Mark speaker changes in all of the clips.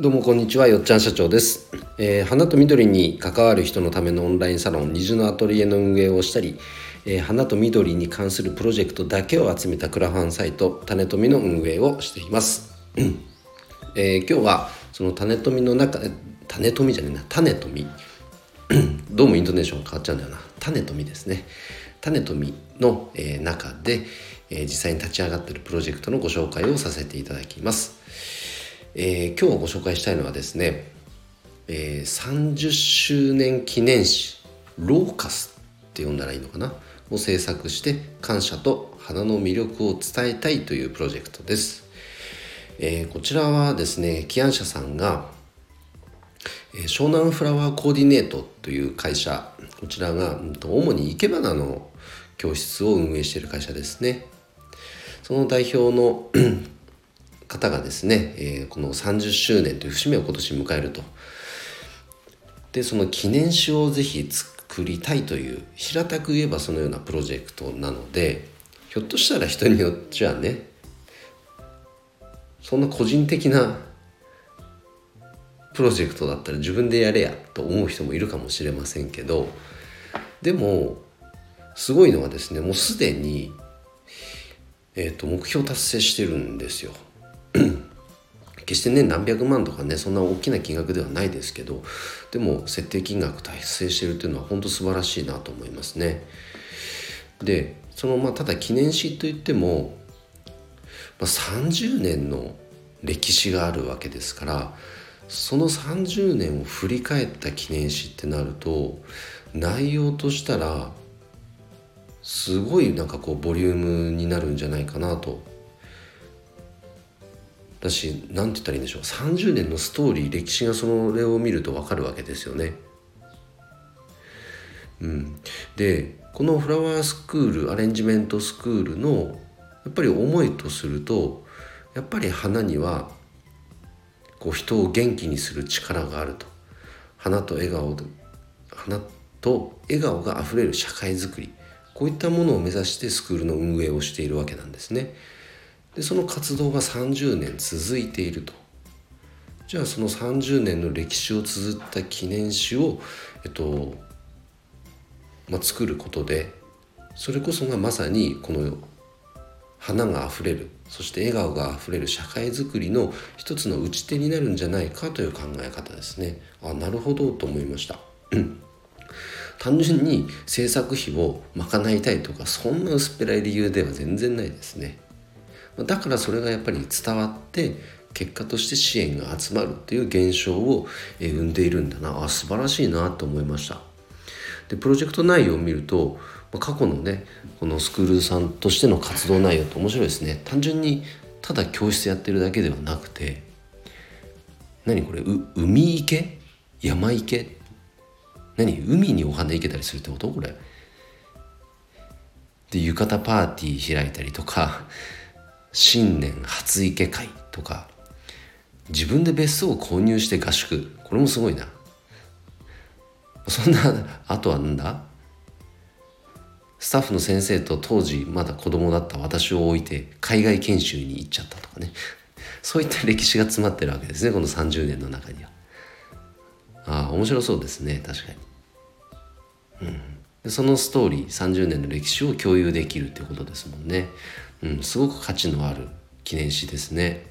Speaker 1: どうもこんにちはよっちゃん社長です、えー、花と緑に関わる人のためのオンラインサロン虹のアトリエの運営をしたり、えー、花と緑に関するプロジェクトだけを集めたクラファンサイト種富の運営をしています、えー、今日はその種富の中種富じゃねえな種富。どうもイントネーション変わっちゃうんだよな。種富ですね。種富の、え中で、え実際に立ち上がっているプロジェクトのご紹介をさせていただきます。えー、今日ご紹介したいのはですね、えー、30周年記念誌ローカスって呼んだらいいのかな？を制作して感謝と花の魅力を伝えたいというプロジェクトです、えー、こちらはですね起案者さんが、え、湘南フラワーコーディネートという会社こちらが、主に生け花の教室を運営している会社ですね。その代表の方がですね、えー、この30周年という節目を今年迎えると。でその記念誌をぜひ作りたいという平たく言えばそのようなプロジェクトなのでひょっとしたら人によっちゃねそんな個人的なプロジェクトだったら自分でやれやと思う人もいるかもしれませんけどでもすごいのはですねもうすでに、えーと目標達成してるんですよ。決してね何百万とかねそんな大きな金額ではないですけどでも設定金額達成してるっていうのは本当素晴らしいなと思いますね。でそのまあただ記念誌といっても、まあ、30年の歴史があるわけですからその30年を振り返った記念誌ってなると内容としたらすごいなんかこうボリュームになるんじゃないかなとだし何て言ったらいいんでしょう30年のストーリー歴史がそれを見ると分かるわけですよね。うん、でこのフラワースクールアレンジメントスクールのやっぱり思いとするとやっぱり花にはこう人を元気にする力があると花と笑顔花と笑顔があふれる社会づくりこういったものを目指してスクールの運営をしているわけなんですね。でその活動が30年続いていると。じゃあその30年の歴史を綴った記念誌を、えっとまあ、作ることでそれこそがまさにこの花があふれるそして笑顔があふれる社会づくりの一つの打ち手になるんじゃないかという考え方ですね。あなるほどと思いました。単純に制作費を賄いたいとかそんな薄っぺらい理由では全然ないですね。だからそれがやっぱり伝わって結果として支援が集まるっていう現象を生んでいるんだな。あ素晴らしいなと思いました。でプロジェクト内容を見ると過去のねこのスクールさんとしての活動内容って面白いですね。単純にただ教室やってるだけではなくて何これ海池？山池？何？海にお花行けたりするってこと？これ。で浴衣パーティー開いたりとか新年初池会とか自分で別荘を購入して合宿。これもすごいな。そんなあとはなんだ？スタッフの先生と当時まだ子供だった私を置いて海外研修に行っちゃったとかね。そういった歴史が詰まってるわけですねこの30年の中には。ああ面白そうですね確かに。うん。でそのストーリー30年の歴史を共有できるってことですもんね。うん、すごく価値のある記念誌ですね。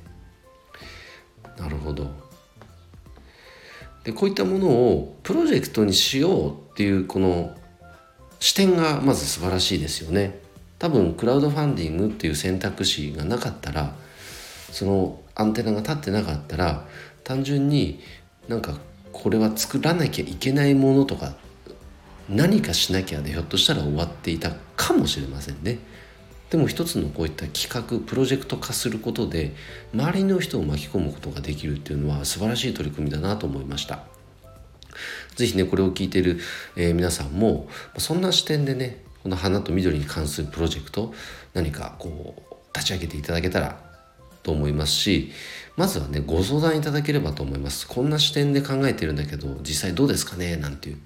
Speaker 1: なるほど。でこういったものをプロジェクトにしようっていうこの視点がまず素晴らしいですよね。多分クラウドファンディングっていう選択肢がなかったらそのアンテナが立ってなかったら単純になんかこれは作らなきゃいけないものとか何かしなきゃでひょっとしたら終わっていたかもしれませんね。でも一つのこういった企画プロジェクト化することで周りの人を巻き込むことができるっていうのは素晴らしい取り組みだなと思いました。是非ねこれを聞いてる、えー、皆さんもそんな視点でねこの花と緑に関するプロジェクト何かこう立ち上げていただけたらと思いますしまずはねご相談いただければと思いますこんな視点で考えてるんだけど実際どうですかね？なんていう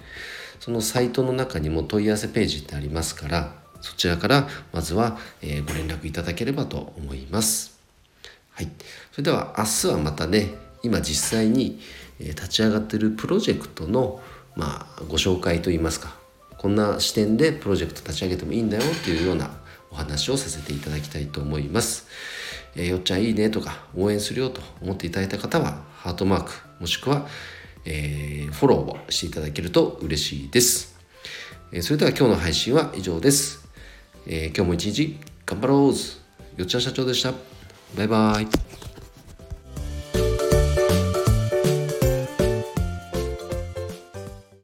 Speaker 1: そのサイトの中にも問い合わせページってありますからそちらからまずは、えご連絡いただければと思います。はい。それでは明日はまたね、今実際に立ち上がってるプロジェクトの、まあ、ご紹介といいますかこんな視点でプロジェクト立ち上げてもいいんだよっていうようなお話をさせていただきたいと思います。えー、よっちゃんいいねとか応援するよと思っていただいた方はハートマークもしくは、えー、フォローをしていただけると嬉しいです。えー、それでは今日の配信は以上です。え今日も一日頑張ろうよっちゃん社長でした。バイバイ。